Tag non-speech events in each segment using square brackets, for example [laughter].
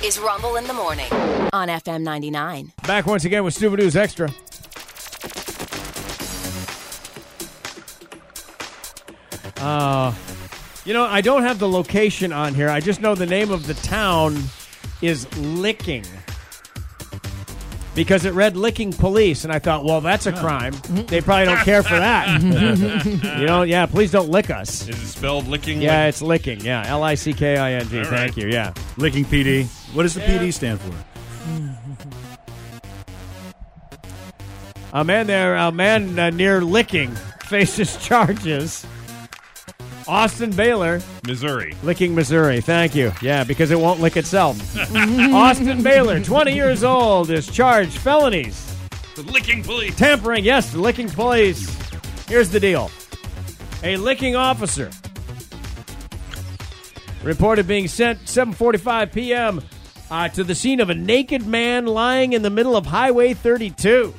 This is Rumble in the Morning on FM 99. Back once again with Stupid News Extra. Uh, you know, I don't have the location on here. I just know the name of the town is Licking. Because it read Licking Police, and I thought, well, that's a crime. They probably don't care for that. [laughs] you know, yeah, please don't lick us. Is it spelled licking? Yeah, it's Licking. Yeah, L I C K I N G. All Thank right. you. Yeah. Licking PD. What does the PD stand for? A man there, a man uh, near Licking faces [laughs] charges. Austin Baylor, Missouri. Licking, Missouri. Thank you. Yeah, because it won't lick itself. [laughs] Austin Baylor, 20 years old, is charged felonies. The licking police. Tampering, yes, licking police. Here's the deal. A licking officer reported being sent 7:45 p.m. Uh, to the scene of a naked man lying in the middle of Highway 32.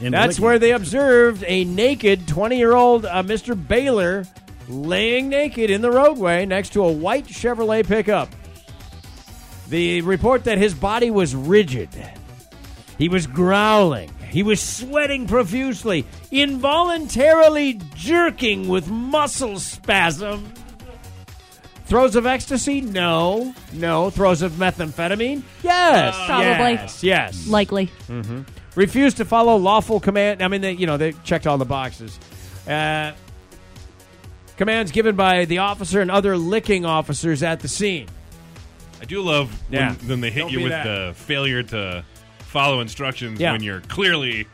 In That's Licking. where they observed a naked 20 year old uh, Mr. Baylor laying naked in the roadway next to a white Chevrolet pickup. The report that his body was rigid. He was growling. He was sweating profusely, involuntarily jerking with muscle spasm. Throes of ecstasy? No. No. Throes of methamphetamine? Yes. Probably. Yes. Yes Likely. refused to follow lawful command. I mean, they, you know, they checked all the boxes. Uh, commands given by the officer and other licking officers at the scene. I do love when, Yeah. when they hit Don't you with that. the failure to follow instructions Yeah. when you're clearly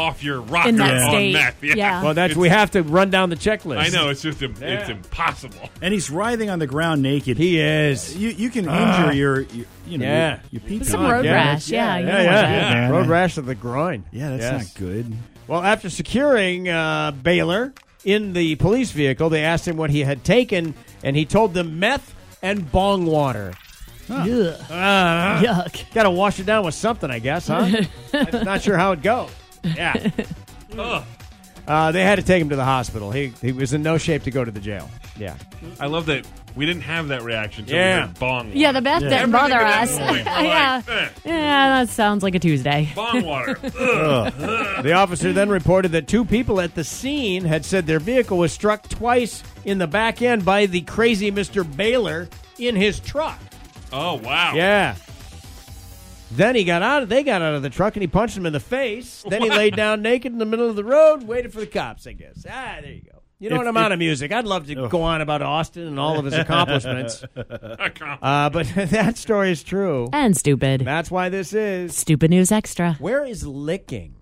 off your rocker that on state. meth. [laughs] Yeah. Well, that's we have to run down the checklist. I know it's just im- it's Yeah. impossible. [laughs] and he's writhing on the ground naked. He is. you you can injure your, your you know Yeah. your, your peacock. Some road Yeah. rash. Yeah. you Yeah, don't yeah, that. yeah. man. Road rash of the groin. Yeah, that's Yes. not good. Well, after securing uh, Baylor in the police vehicle, they asked him what he had taken, and he told them meth and bong water. Ugh. Uh, Yuck. Got to wash it down with something, I guess, huh? [laughs] I'm not sure how it goes. Yeah. [laughs] Ugh. Uh, they had to take him to the hospital. He he was in no shape to go to the jail. Yeah. I love that we didn't have that reaction. Till Yeah. we heard bong. Yeah, the water. meth didn't Everything bother at that us. point, [laughs] I'm yeah. like, eh, yeah, that sounds like a Tuesday. bong [laughs] water. Ugh. The officer then reported that two people at the scene had said their vehicle was struck twice in the back end by the crazy Mr. Baylor in his truck. oh wow. Yeah. Then he got out. They got out of the truck and he punched him in the face. Then he laid down naked in the middle of the road, waited for the cops. I guess. Ah, there you go. You know If- what? I'm if- out of music. I'd love to go on about Austin and all of his accomplishments, [laughs] uh, but [laughs] that story is true. And stupid. That's why this is. Stupid news extra. Where is licking?